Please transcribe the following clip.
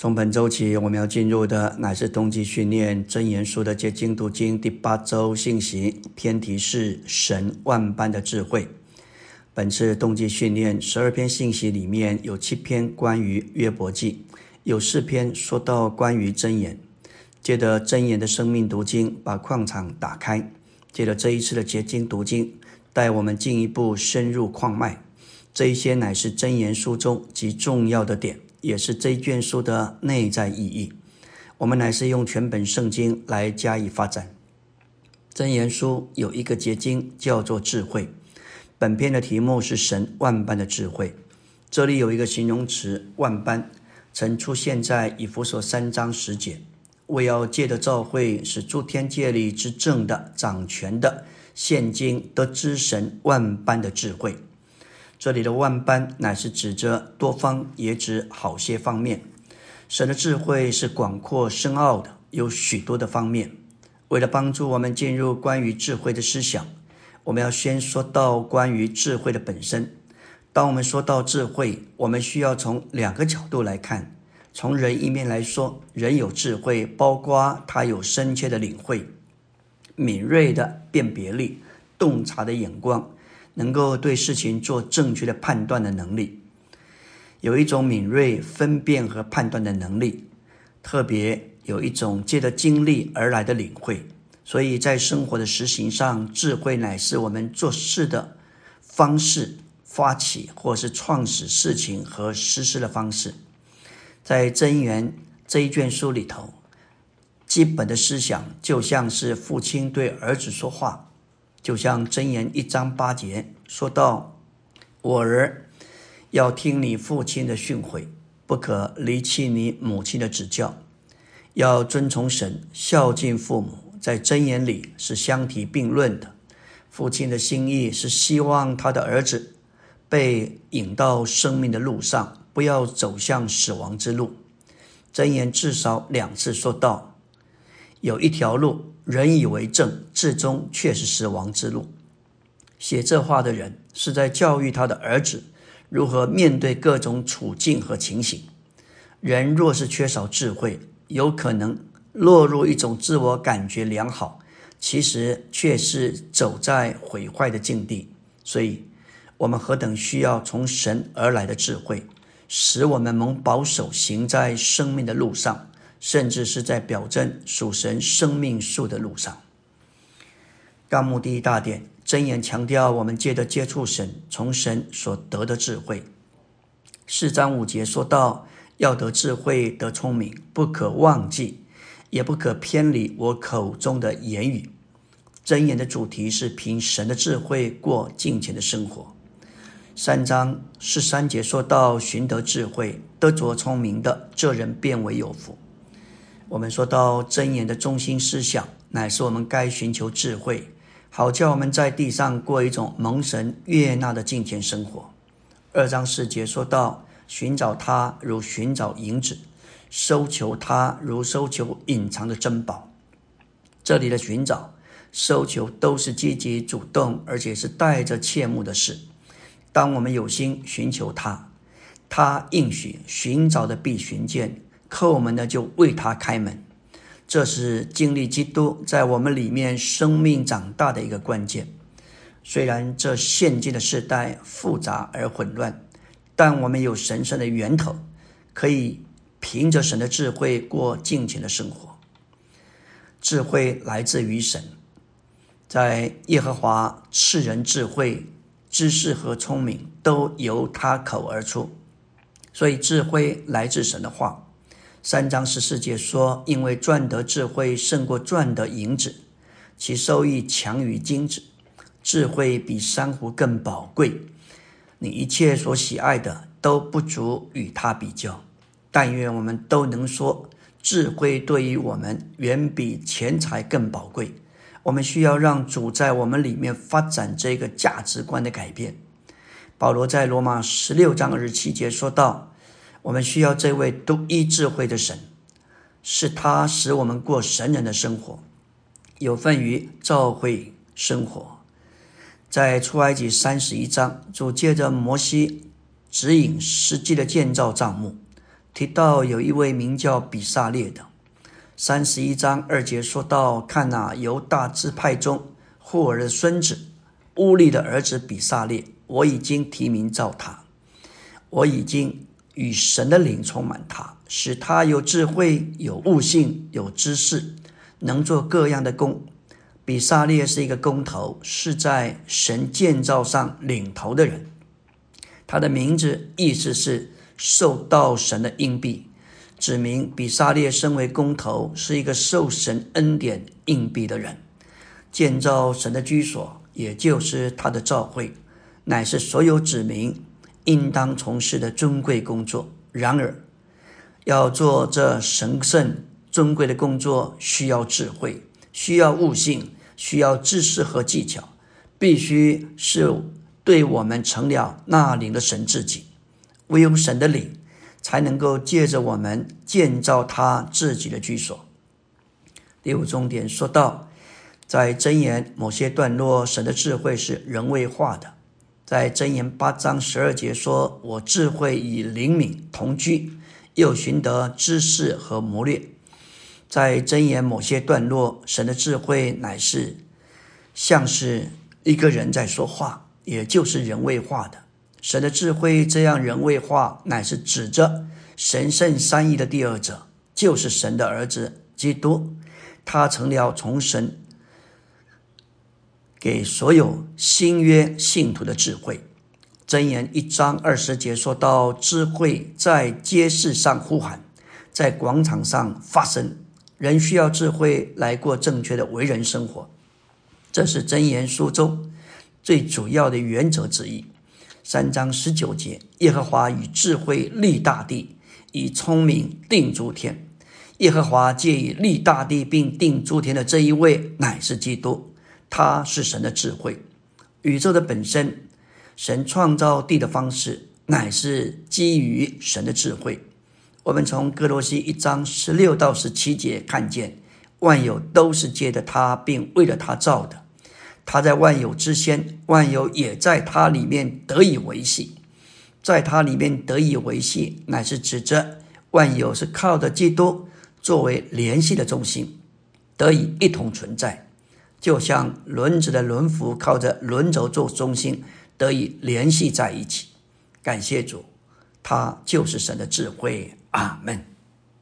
从本周起，我们要进入的乃是冬季训练真言书的结晶读经第八周信息，偏题是神万般的智慧。本次冬季训练十二篇信息里面有七篇关于约伯记，有四篇说到关于真言。借着真言的生命读经，把矿场打开。借着这一次的结晶读经，带我们进一步深入矿脉。这一些乃是真言书中极重要的点。也是这一卷书的内在意义。我们乃是用全本圣经来加以发展。真言书有一个结晶，叫做智慧。本篇的题目是神万般的智慧。这里有一个形容词“万般”，曾出现在以弗所三章十节。为要借的召会，使诸天界里之正的、掌权的，现今得知神万般的智慧。这里的万般乃是指着多方，也指好些方面。神的智慧是广阔深奥的，有许多的方面。为了帮助我们进入关于智慧的思想，我们要先说到关于智慧的本身。当我们说到智慧，我们需要从两个角度来看。从人一面来说，人有智慧，包括他有深切的领会、敏锐的辨别力、洞察的眼光。能够对事情做正确的判断的能力，有一种敏锐分辨和判断的能力，特别有一种借着经历而来的领会。所以在生活的实行上，智慧乃是我们做事的方式、发起或是创始事情和实施的方式。在真言这一卷书里头，基本的思想就像是父亲对儿子说话。就像箴言一章八节说道：“我儿，要听你父亲的训诲，不可离弃你母亲的指教，要遵从神，孝敬父母。”在箴言里是相提并论的。父亲的心意是希望他的儿子被引到生命的路上，不要走向死亡之路。箴言至少两次说道，有一条路。人以为正，至终却是死亡之路。写这话的人是在教育他的儿子如何面对各种处境和情形。人若是缺少智慧，有可能落入一种自我感觉良好，其实却是走在毁坏的境地。所以，我们何等需要从神而来的智慧，使我们蒙保守，行在生命的路上。甚至是在表征属神生命树的路上。纲目第一大点真言强调，我们借着接触神，从神所得的智慧。四章五节说到，要得智慧，得聪明，不可忘记，也不可偏离我口中的言语。真言的主题是凭神的智慧过敬虔的生活。三章十三节说到，寻得智慧，得着聪明的，这人变为有福。我们说到真言的中心思想，乃是我们该寻求智慧，好叫我们在地上过一种蒙神悦纳的敬虔生活。二章四节说到，寻找他如寻找银子，搜求他如搜求隐藏的珍宝。这里的寻找、搜求都是积极主动，而且是带着切慕的事。当我们有心寻求他，他应许寻找的必寻见。叩门的就为他开门，这是经历基督在我们里面生命长大的一个关键。虽然这现今的时代复杂而混乱，但我们有神圣的源头，可以凭着神的智慧过敬虔的生活。智慧来自于神，在耶和华赐人智慧、知识和聪明，都由他口而出，所以智慧来自神的话。三章十四节说：“因为赚得智慧胜过赚得银子，其收益强于金子。智慧比珊瑚更宝贵，你一切所喜爱的都不足与它比较。但愿我们都能说，智慧对于我们远比钱财更宝贵。我们需要让主在我们里面发展这个价值观的改变。”保罗在罗马十六章二十七节说道。我们需要这位独一智慧的神，是他使我们过神人的生活，有份于教会生活。在出埃及三十一章，主借着摩西指引实际的建造帐幕，提到有一位名叫比萨列的。三十一章二节说到：“看哪，犹大支派中霍尔的孙子乌利的儿子比萨列，我已经提名召他，我已经与神的灵充满他，使他有智慧、有悟性、有知识，能做各样的工。比萨列是一个工头，是在神建造上领头的人。他的名字意思是受到神的荫庇。”指明比萨列身为工头，是一个受神恩典硬币的人，建造神的居所，也就是他的召会，乃是所有指明应当从事的尊贵工作。然而，要做这神圣尊贵的工作，需要智慧，需要悟性，需要知识和技巧，必须是对我们成了那灵的神自己，唯有神的灵。才能够借着我们建造他自己的居所。第五重点说到，在箴言某些段落，神的智慧是人为化的。在箴言八章十二节说：“我智慧与灵敏同居，又寻得知识和谋略。”在箴言某些段落，神的智慧乃是像是一个人在说话，也就是人为化的。神的智慧这样人为化，乃是指着神圣三义的第二者，就是神的儿子基督。他成了从神给所有新约信徒的智慧。箴言一章二十节说到：智慧在街市上呼喊，在广场上发声。人需要智慧来过正确的为人生活，这是箴言书中最主要的原则之一。三章十九节，耶和华以智慧立大地，以聪明定诸天。耶和华借以立大地并定诸天的这一位，乃是基督，他是神的智慧。宇宙的本身，神创造地的方式，乃是基于神的智慧。我们从哥罗西一章十六到十七节看见，万有都是借着他，并为了他造的。他在万有之先，万有也在他里面得以维系，在他里面得以维系，乃是指着万有是靠着基督作为联系的中心，得以一同存在，就像轮子的轮辐靠着轮轴做中心，得以联系在一起。感谢主，他就是神的智慧。阿门。